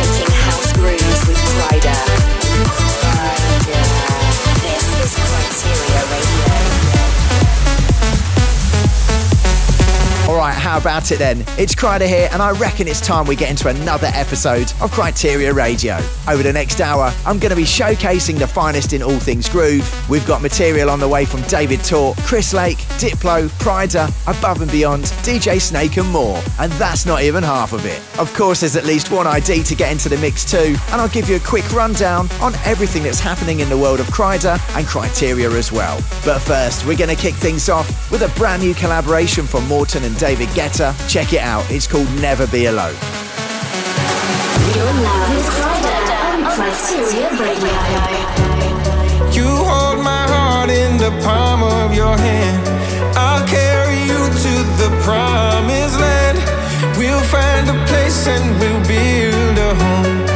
Shake, shake. It then. It's Kryder here, and I reckon it's time we get into another episode of Kryteria Radio. Over the next hour, I'm going to be showcasing the finest in all things groove. We've got material on the way from David Tort, Chris Lake, Diplo, Pryda, Above and Beyond, DJ Snake, and more. And that's not even half of it. Of course, there's at least one ID to get into the mix too, and I'll give you a quick rundown on everything that's happening in the world of Kryder and Kryteria as well. But first, we're going to kick things off with a brand new collaboration from Morten and David Guetta. Check it out, it's called Never Be Alone. You hold my heart in the palm of your hand. I'll carry you to the promised land. We'll find a place and we'll build a home,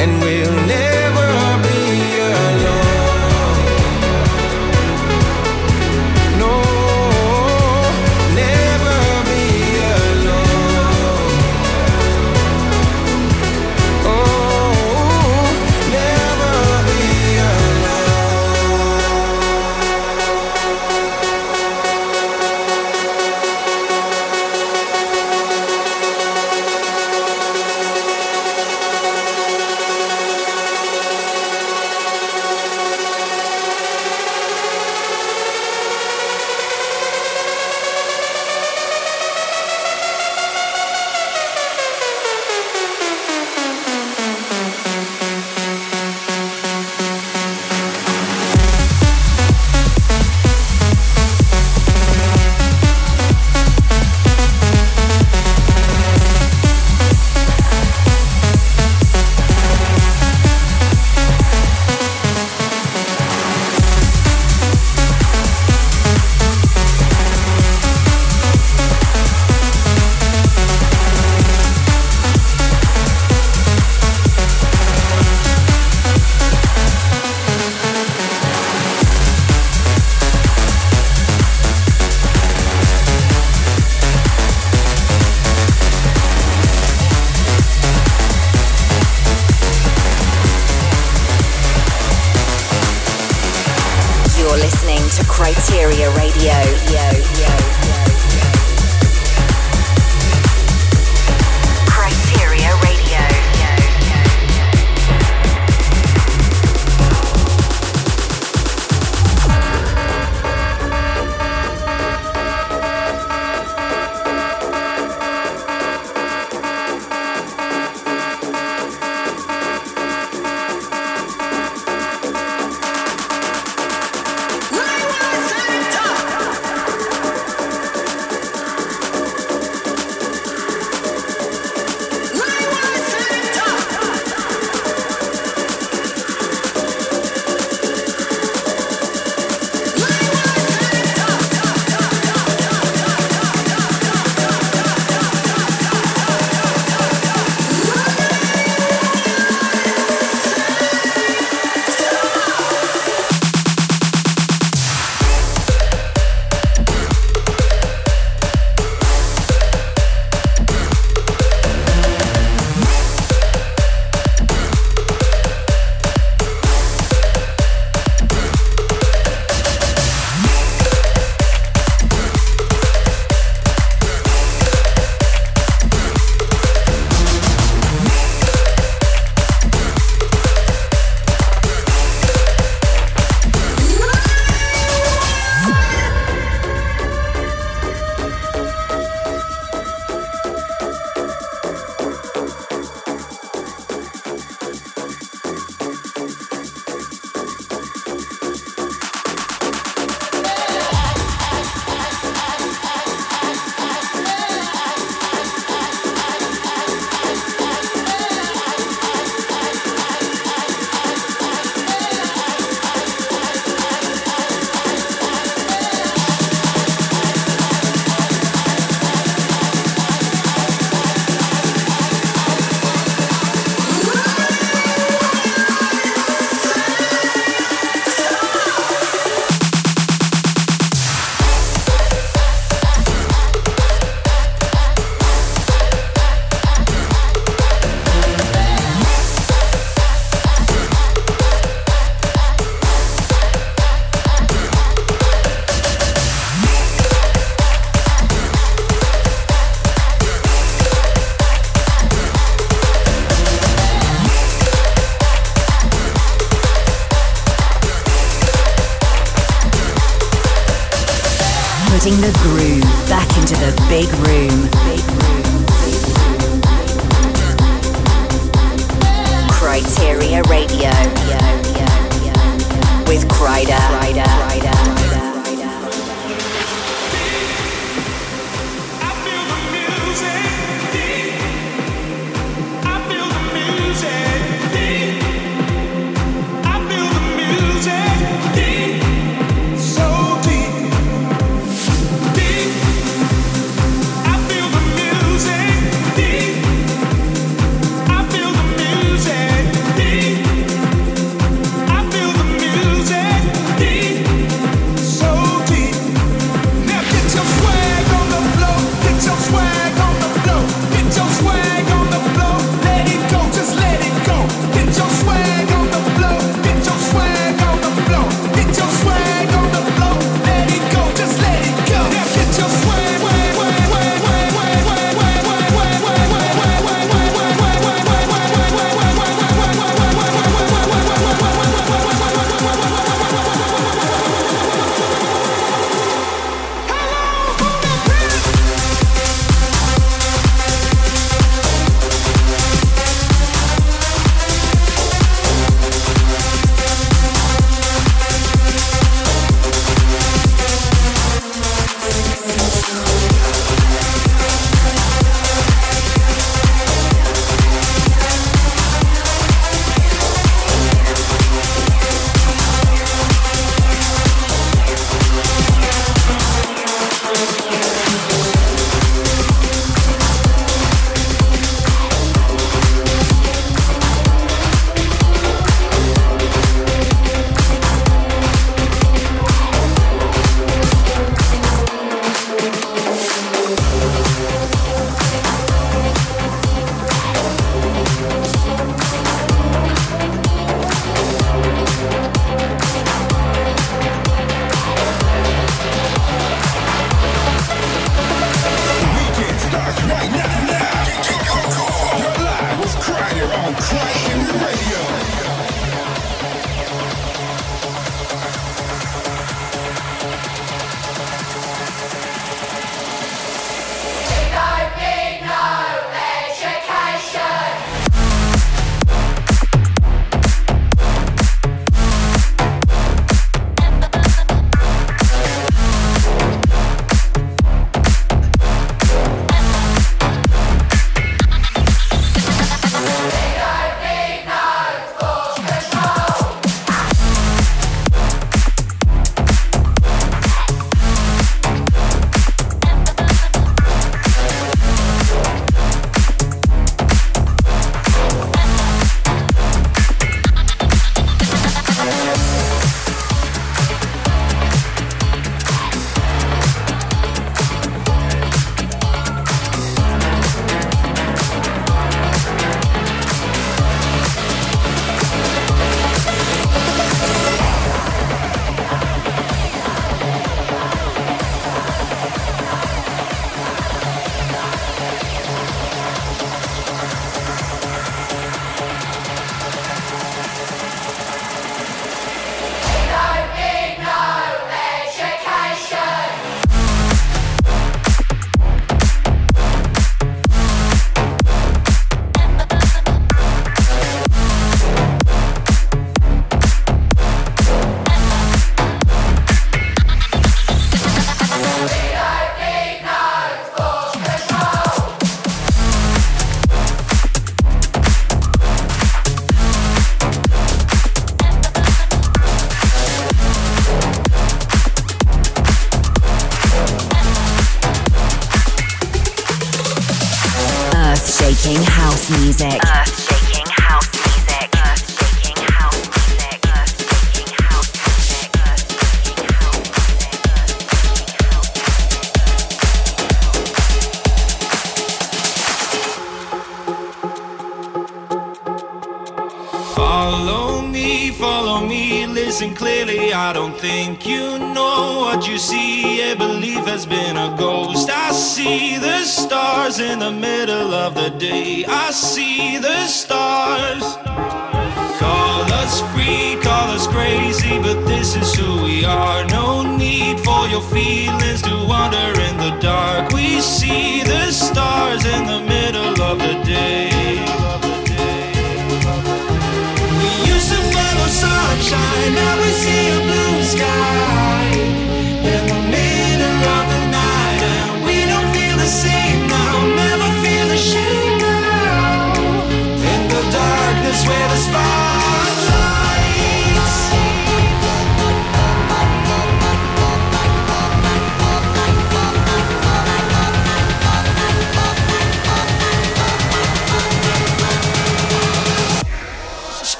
and we'll never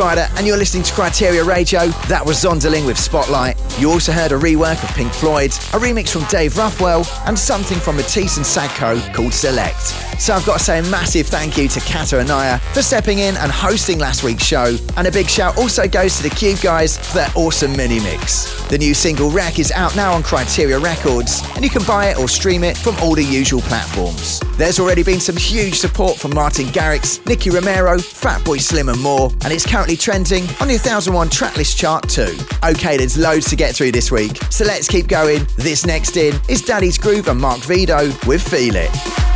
Kryder, and you're listening to Kryteria Radio. That was Zonderling with Spotlight. You also heard a rework of Pink Floyd, a remix from Dave Ruffwell, and something from Matisse and Sadko called Select. So I've got to say a massive thank you to Kata and for stepping in and hosting last week's show, and a big shout also goes to the Cube guys for their awesome mini mix. The new single Wreck is out now on Kryteria Records, and you can buy it or stream it from all the usual platforms. There's already been some huge support from Martin Garrix, Nicky Romero, Fatboy Slim and more, and it's currently trending on the 1001 tracklist chart too. Okay, there's loads to get through this week, so let's keep going. This next in is Daddy's Groove and Mark Vido with Feel It.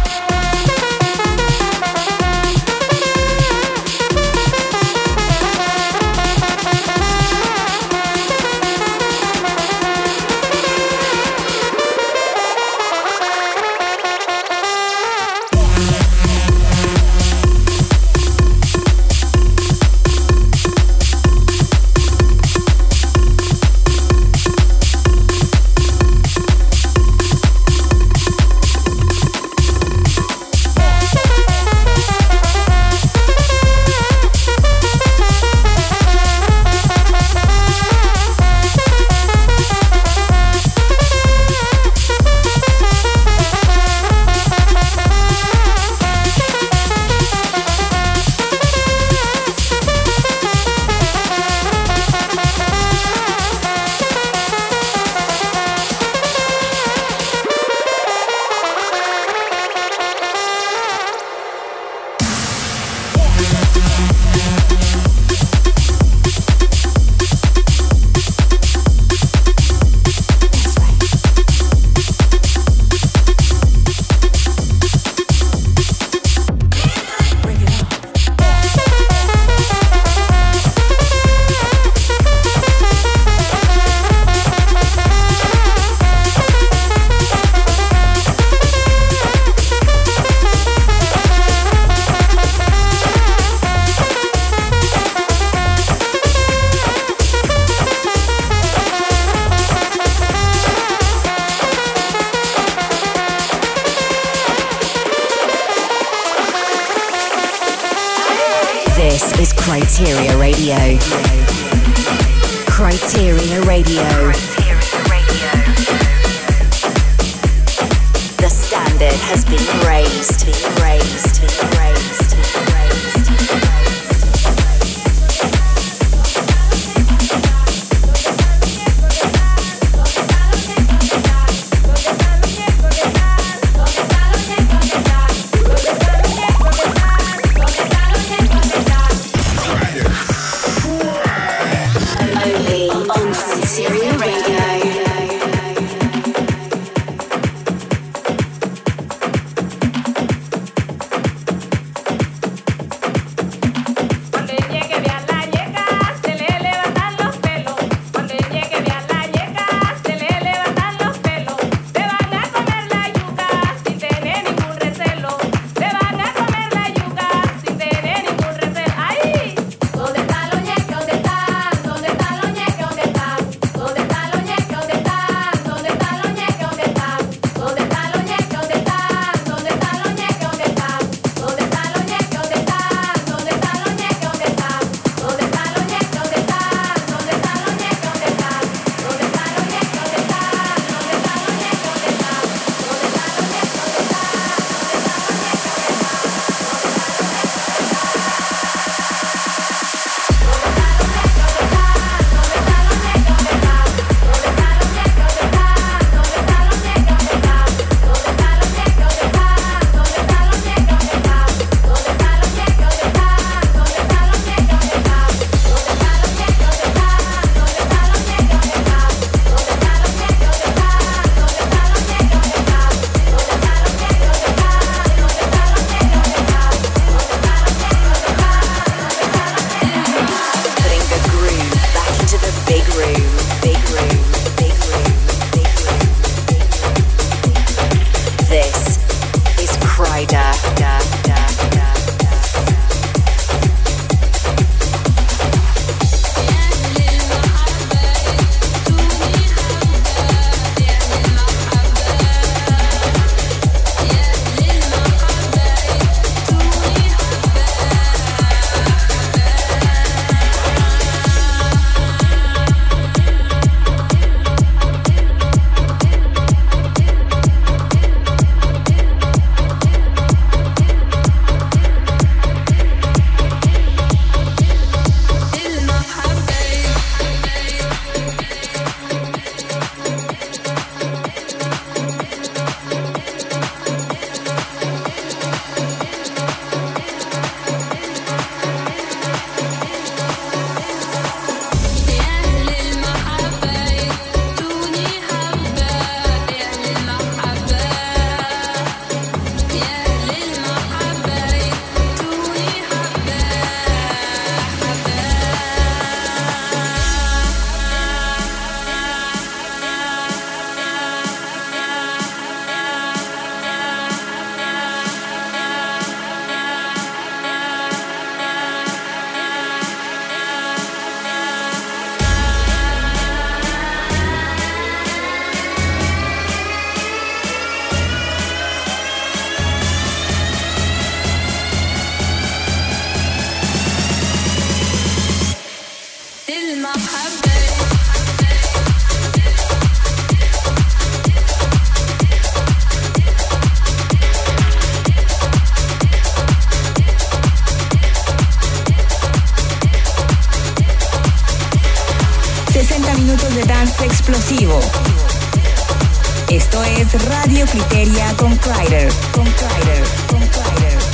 Radio Criteria con Crider. Con Crider. Con Crider.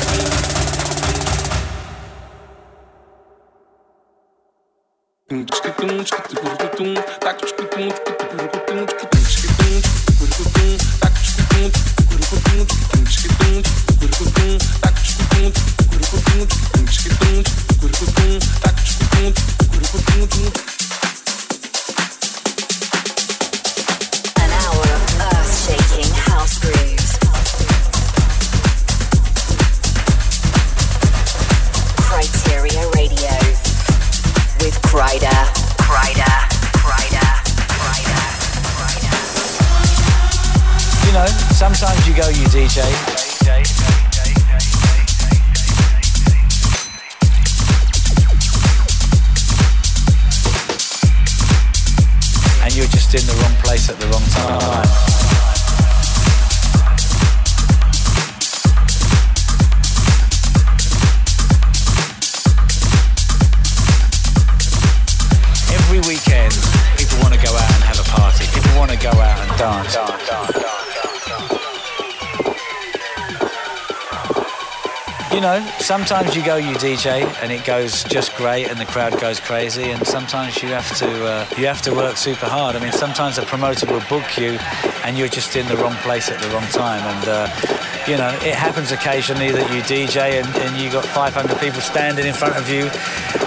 Çıkıttım çıkıttı bu sometimes you go you DJ and it goes just great and the crowd goes crazy and sometimes you have to uh, you have to work super hard. I mean sometimes a promoter will book you and you're just in the wrong place at the wrong time and uh, you know it happens occasionally that you DJ and, and you got 500 people standing in front of you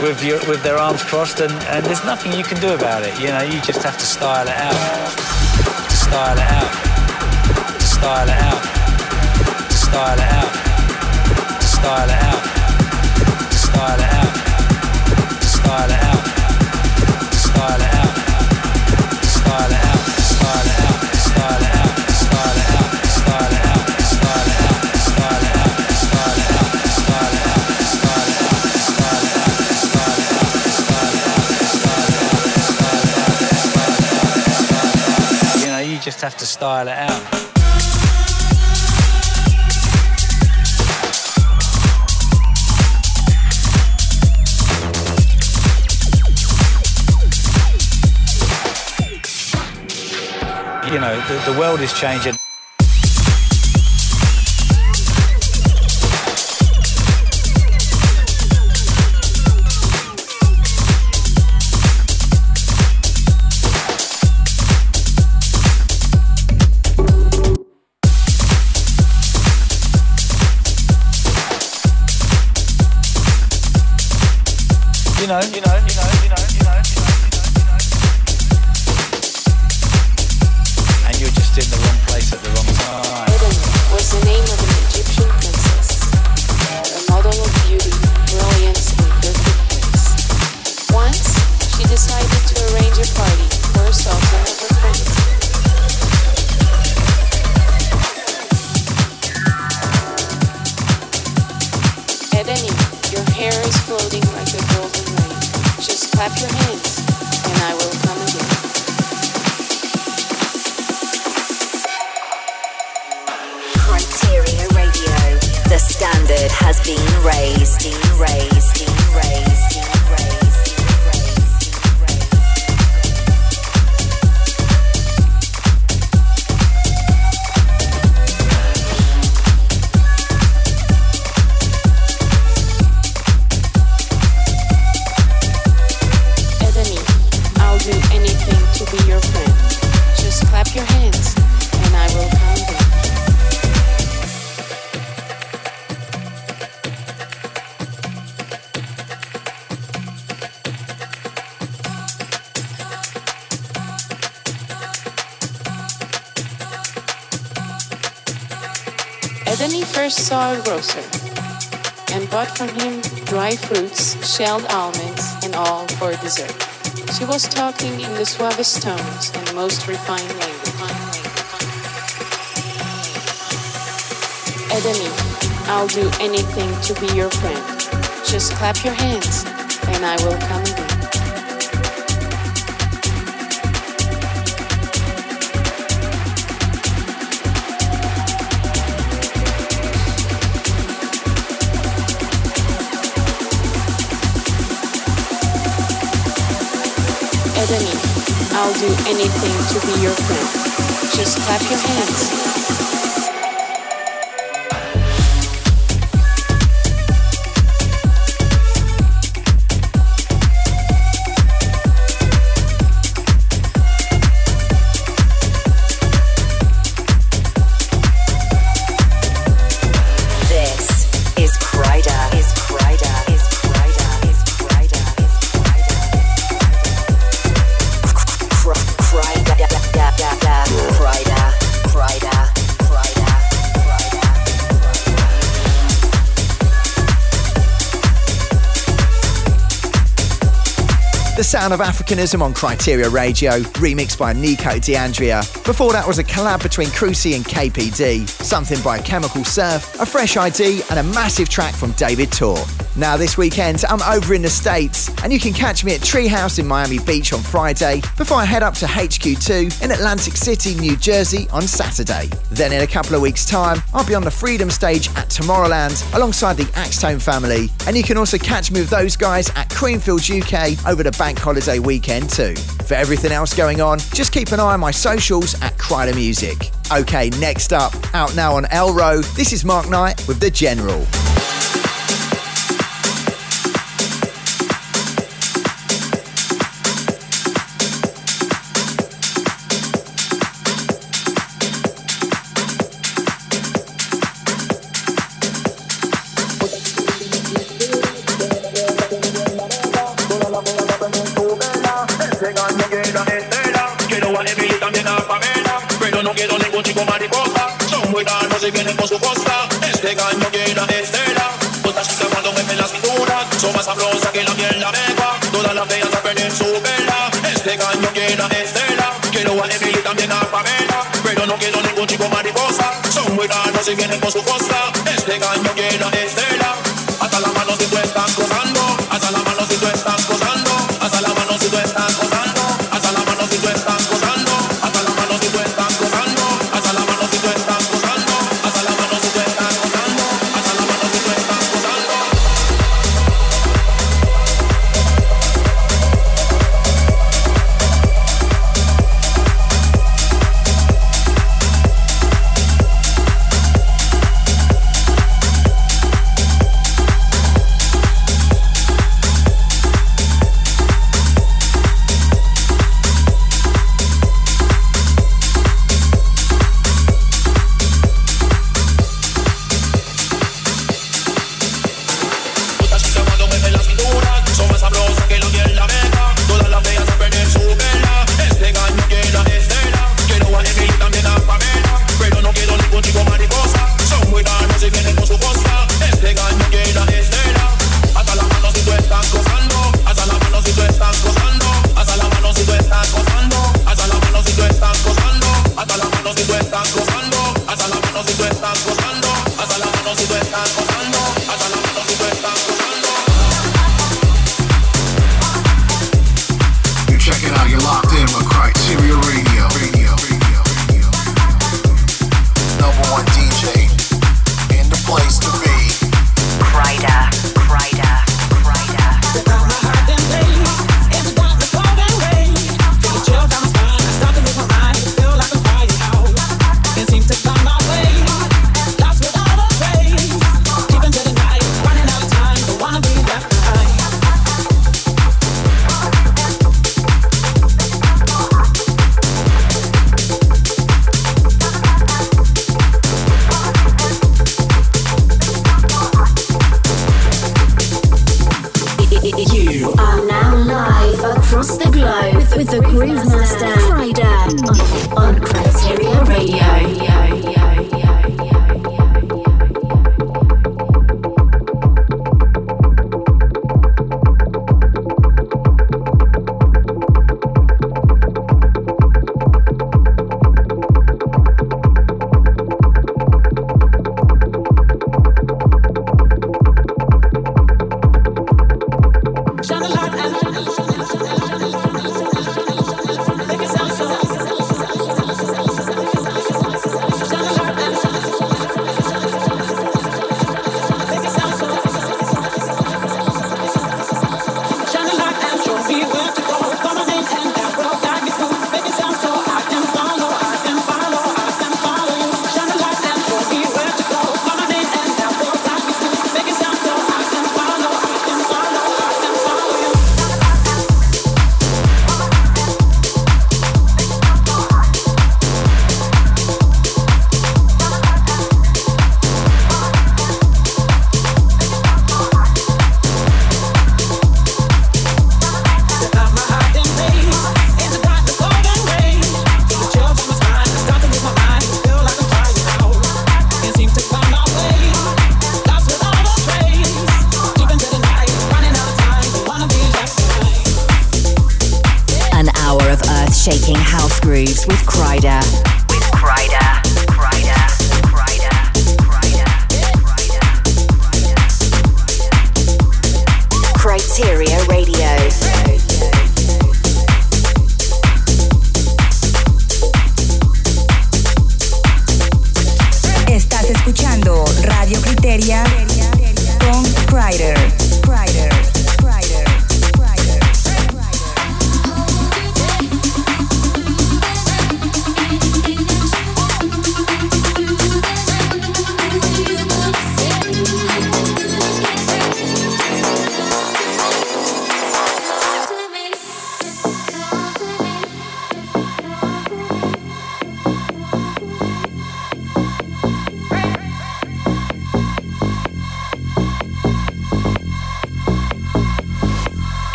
with your with their arms crossed and, and there's nothing you can do about it. You know you just have to style it out, to style it out, to style it out, to style it out. Out, style it out, have to style it out. You know, the, the world is changing. Has been raised, been raised, been raised, been raised, grocer and bought from him dry fruits, shelled almonds, and all for dessert. She was talking in the suavest tones and most refined language. Edeni, I'll do anything to be your friend. Just clap your hands, and I will come I'll do anything to be your friend. Just clap your hands. Sound of Africanism on Kryteria Radio, remixed by Nico de Andrea. Before that was a collab between Cruci and KPD, something by Chemical Surf, a fresh ID, and a massive track from David Tort. Now, this weekend, I'm over in the States, and you can catch me at Treehouse in Miami Beach on Friday before I head up to HQ2 in Atlantic City, New Jersey on Saturday. Then, in a couple of weeks' time, I'll be on the Freedom stage at Tomorrowland alongside the Axtone family, and you can also catch me with those guys at Creamfields UK over the bank holiday weekend too. For everything else going on, just keep an eye on my socials at Kryder Music. Okay, next up, out now on Elro, this is Mark Knight with The General. Perder su vela. Este gallo quiere a Estela. Quiero a Emily también a Pamela, pero no quiero ningún chico mariposa. Son muy raros y vienen con su costa. Este gallo big room, big room, big room, big room.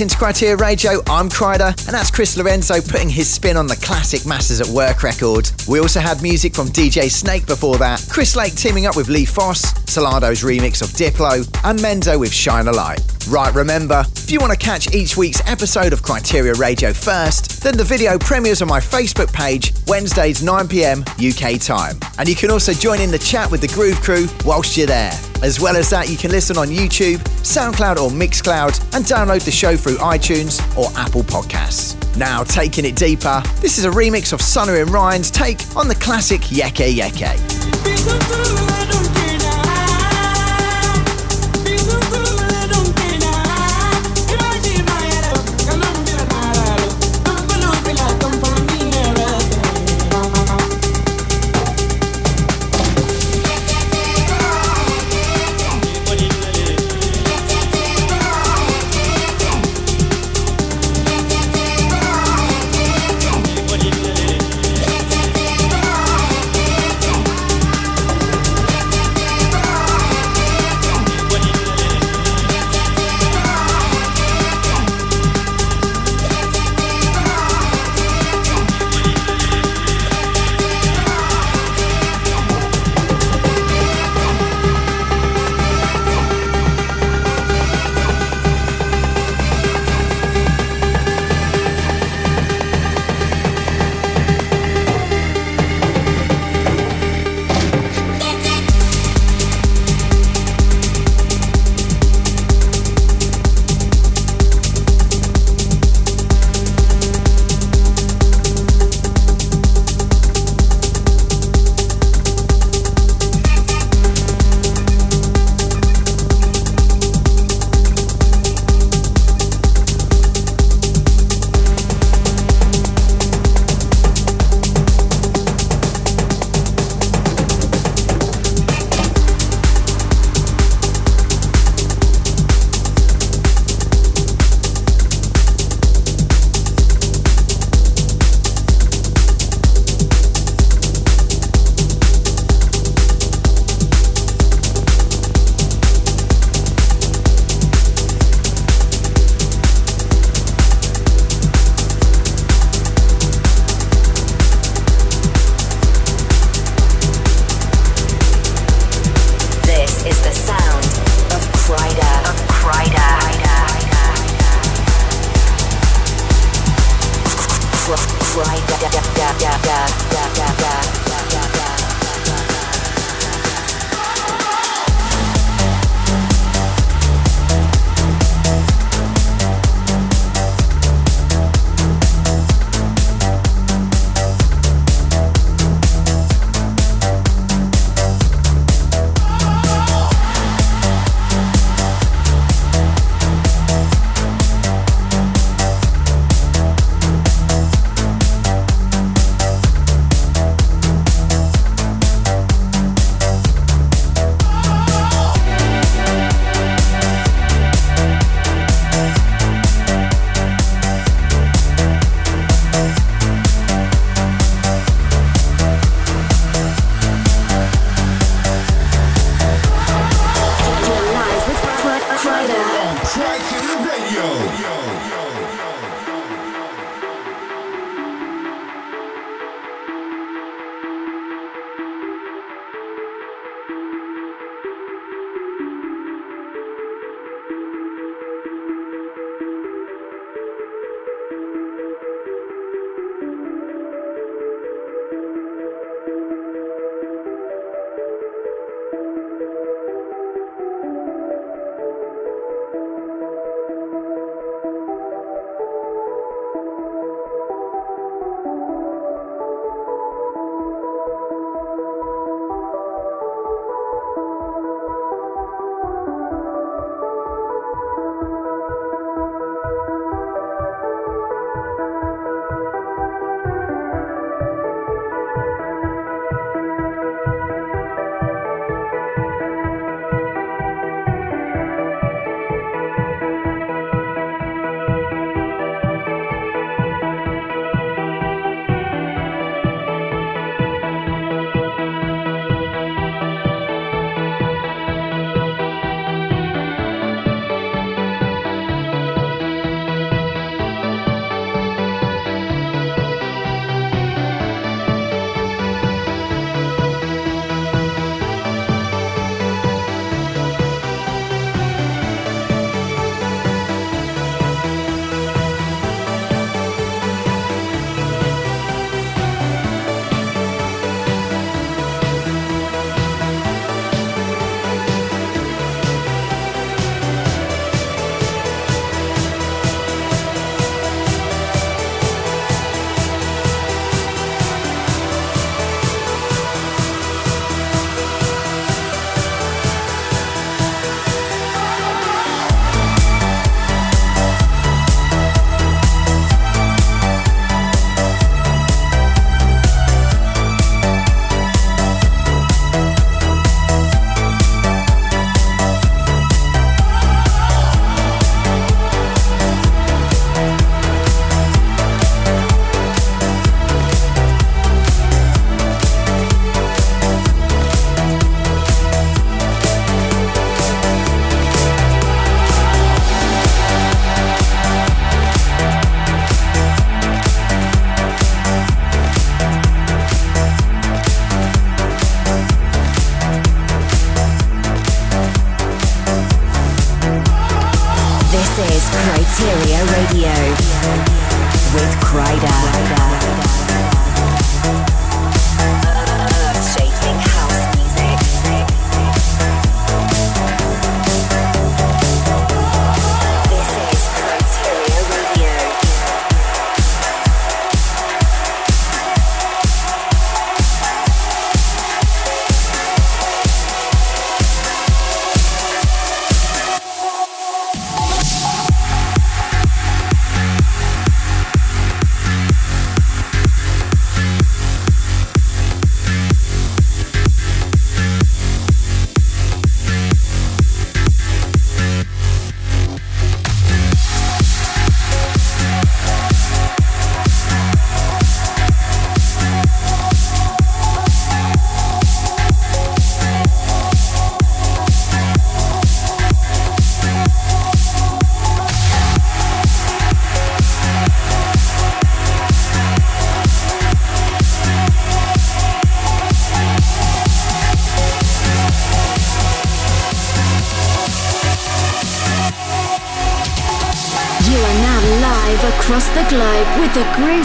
into Kryteria Radio. I'm Kryder, and that's Chris Lorenzo putting his spin on the classic Masters at Work record. We also had music from DJ Snake before that, Chris Lake teaming up with Lee Foss, Solardo's remix of Diplo, and Mendo with Shine a Light. Right, remember, if you want to catch each week's episode of Kryteria Radio first, then the video premieres on my Facebook page Wednesdays 9pm UK time. And you can also join in the chat with the Groove Crew whilst you're there. As well as that, you can listen on YouTube, SoundCloud, or Mixcloud and download the show through iTunes or Apple Podcasts. Now, taking it deeper, this is a remix of Sunny and Ryan's take on the classic Yeke Yeke.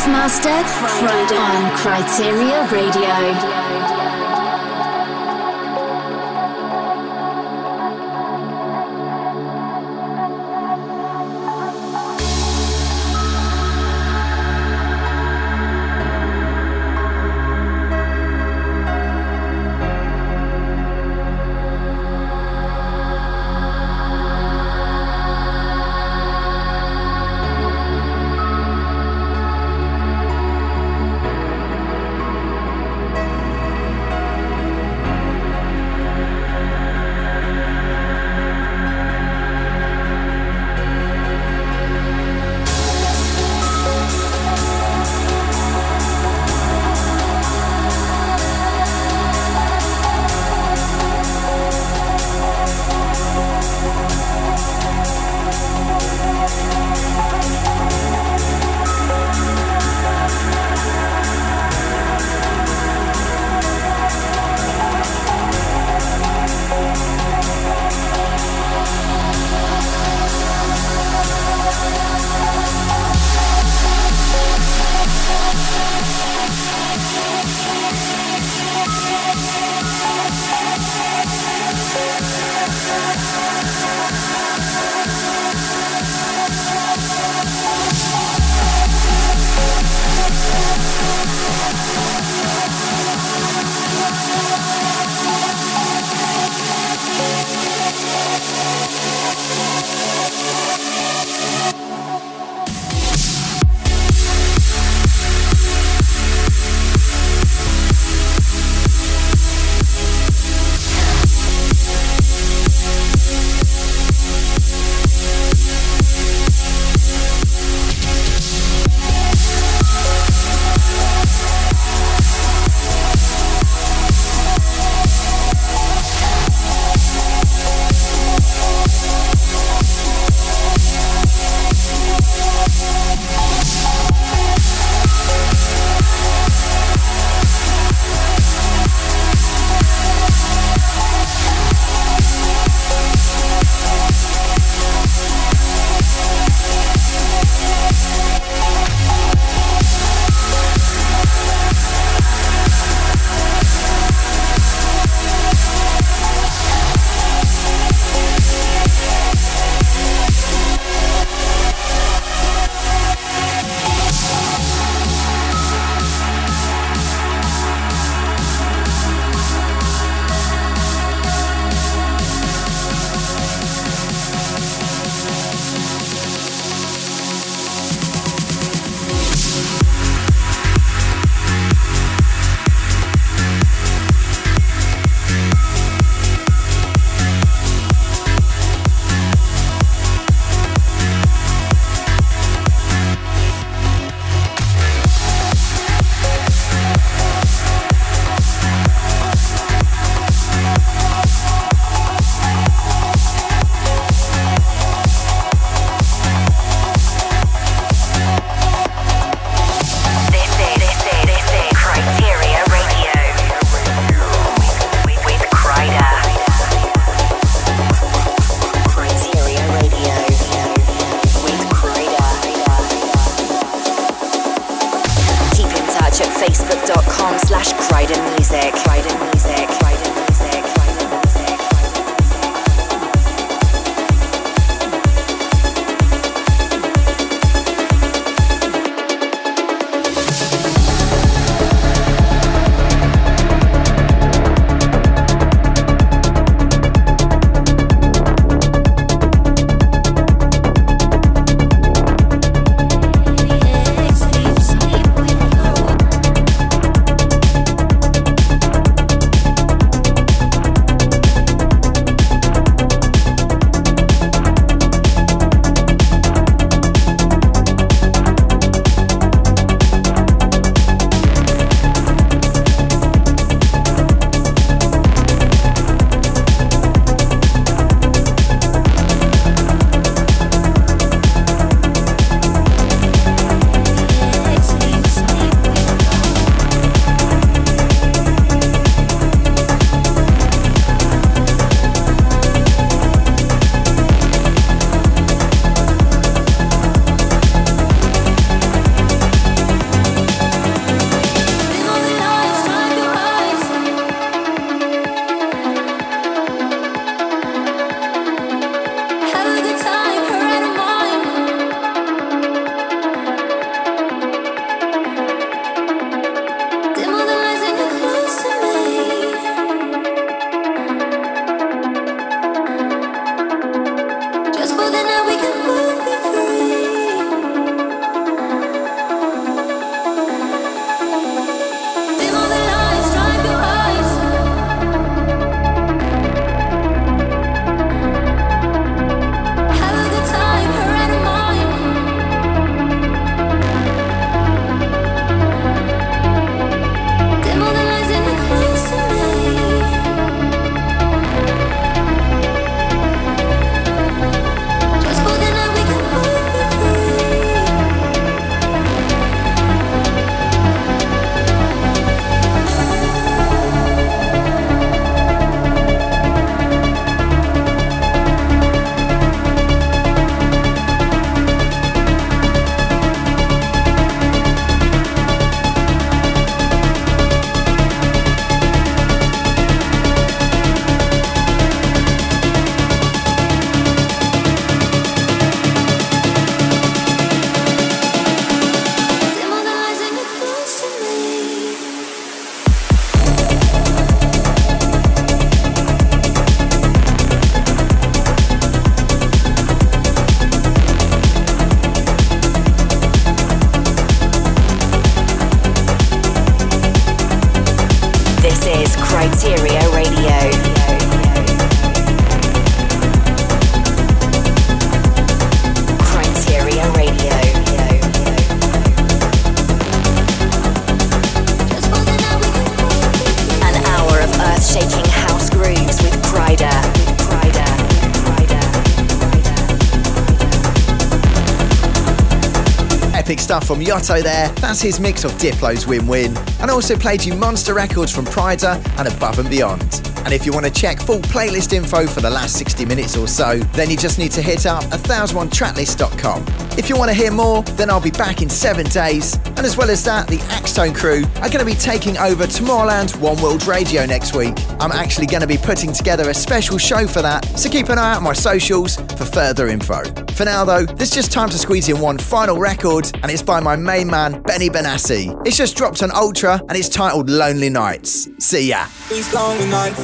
Master on Kryteria Radio. From Yotto there. That's his mix of Diplo's Win Win. And also played you monster records from Pryda and Above and Beyond. And if you want to check full playlist info for the last 60 minutes or so, then you just need to hit up 1001tracklist.com. If you want to hear more, then I'll be back in seven days. And as well as that, the Axtone crew are going to be taking over Tomorrowland One World Radio next week. I'm actually going to be putting together a special show for that, so keep an eye out on my socials for further info. For now, though, there's just time to squeeze in one final record, and it's by my main man, Benny Benassi. It's just dropped on Ultra, and it's titled Lonely Nights. See ya. These lonely nights,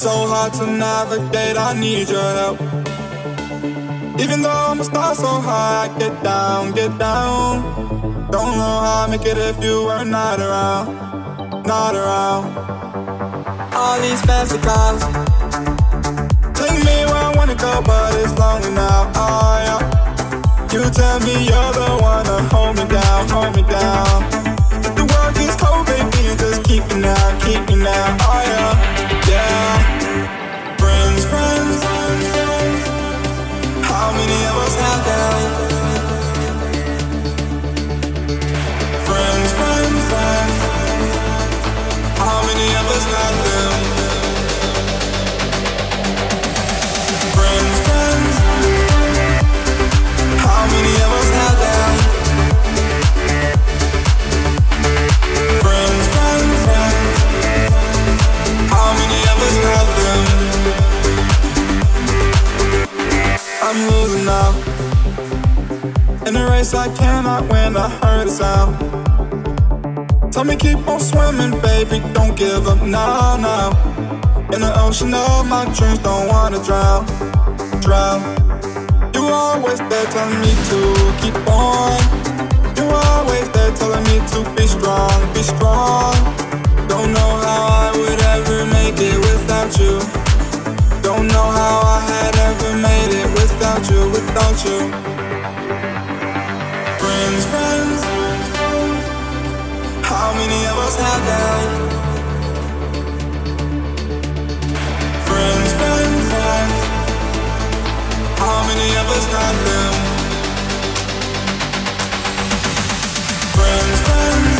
so hard to navigate, I need your help. Even though I'm a star so high, get down, get down. Don't know how I make it if you were not around, not around. All these fancy cars go, but it's lonely now. Oh yeah. You tell me you're the one to hold me down, hold me down. If the world gets cold, baby, you just keep me now, keep me now. Oh yeah, yeah. Friends, friends, friends. How many of us have them? Race I cannot when I heard a sound. Tell me keep on swimming, baby, don't give up now, now. In the ocean of my dreams, don't wanna drown, drown. You always there telling me to keep on. You always there telling me to be strong, be strong. Don't know how I would ever make it without you. Don't know how I had ever made it without you, without you friends? How many of us have that? Friends, friends, friends. How many of us have them? Friends, friends.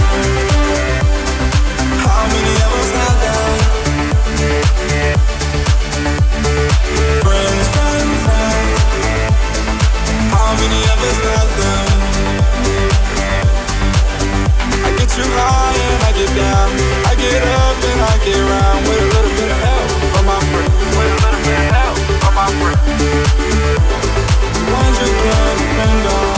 How many of us have that? Friends, friends, friends. How many of us have them? I get you high and I get down. I get up and I get round with a little bit of help from my friend. With a little bit of help from my friend. 100 grand, depend on.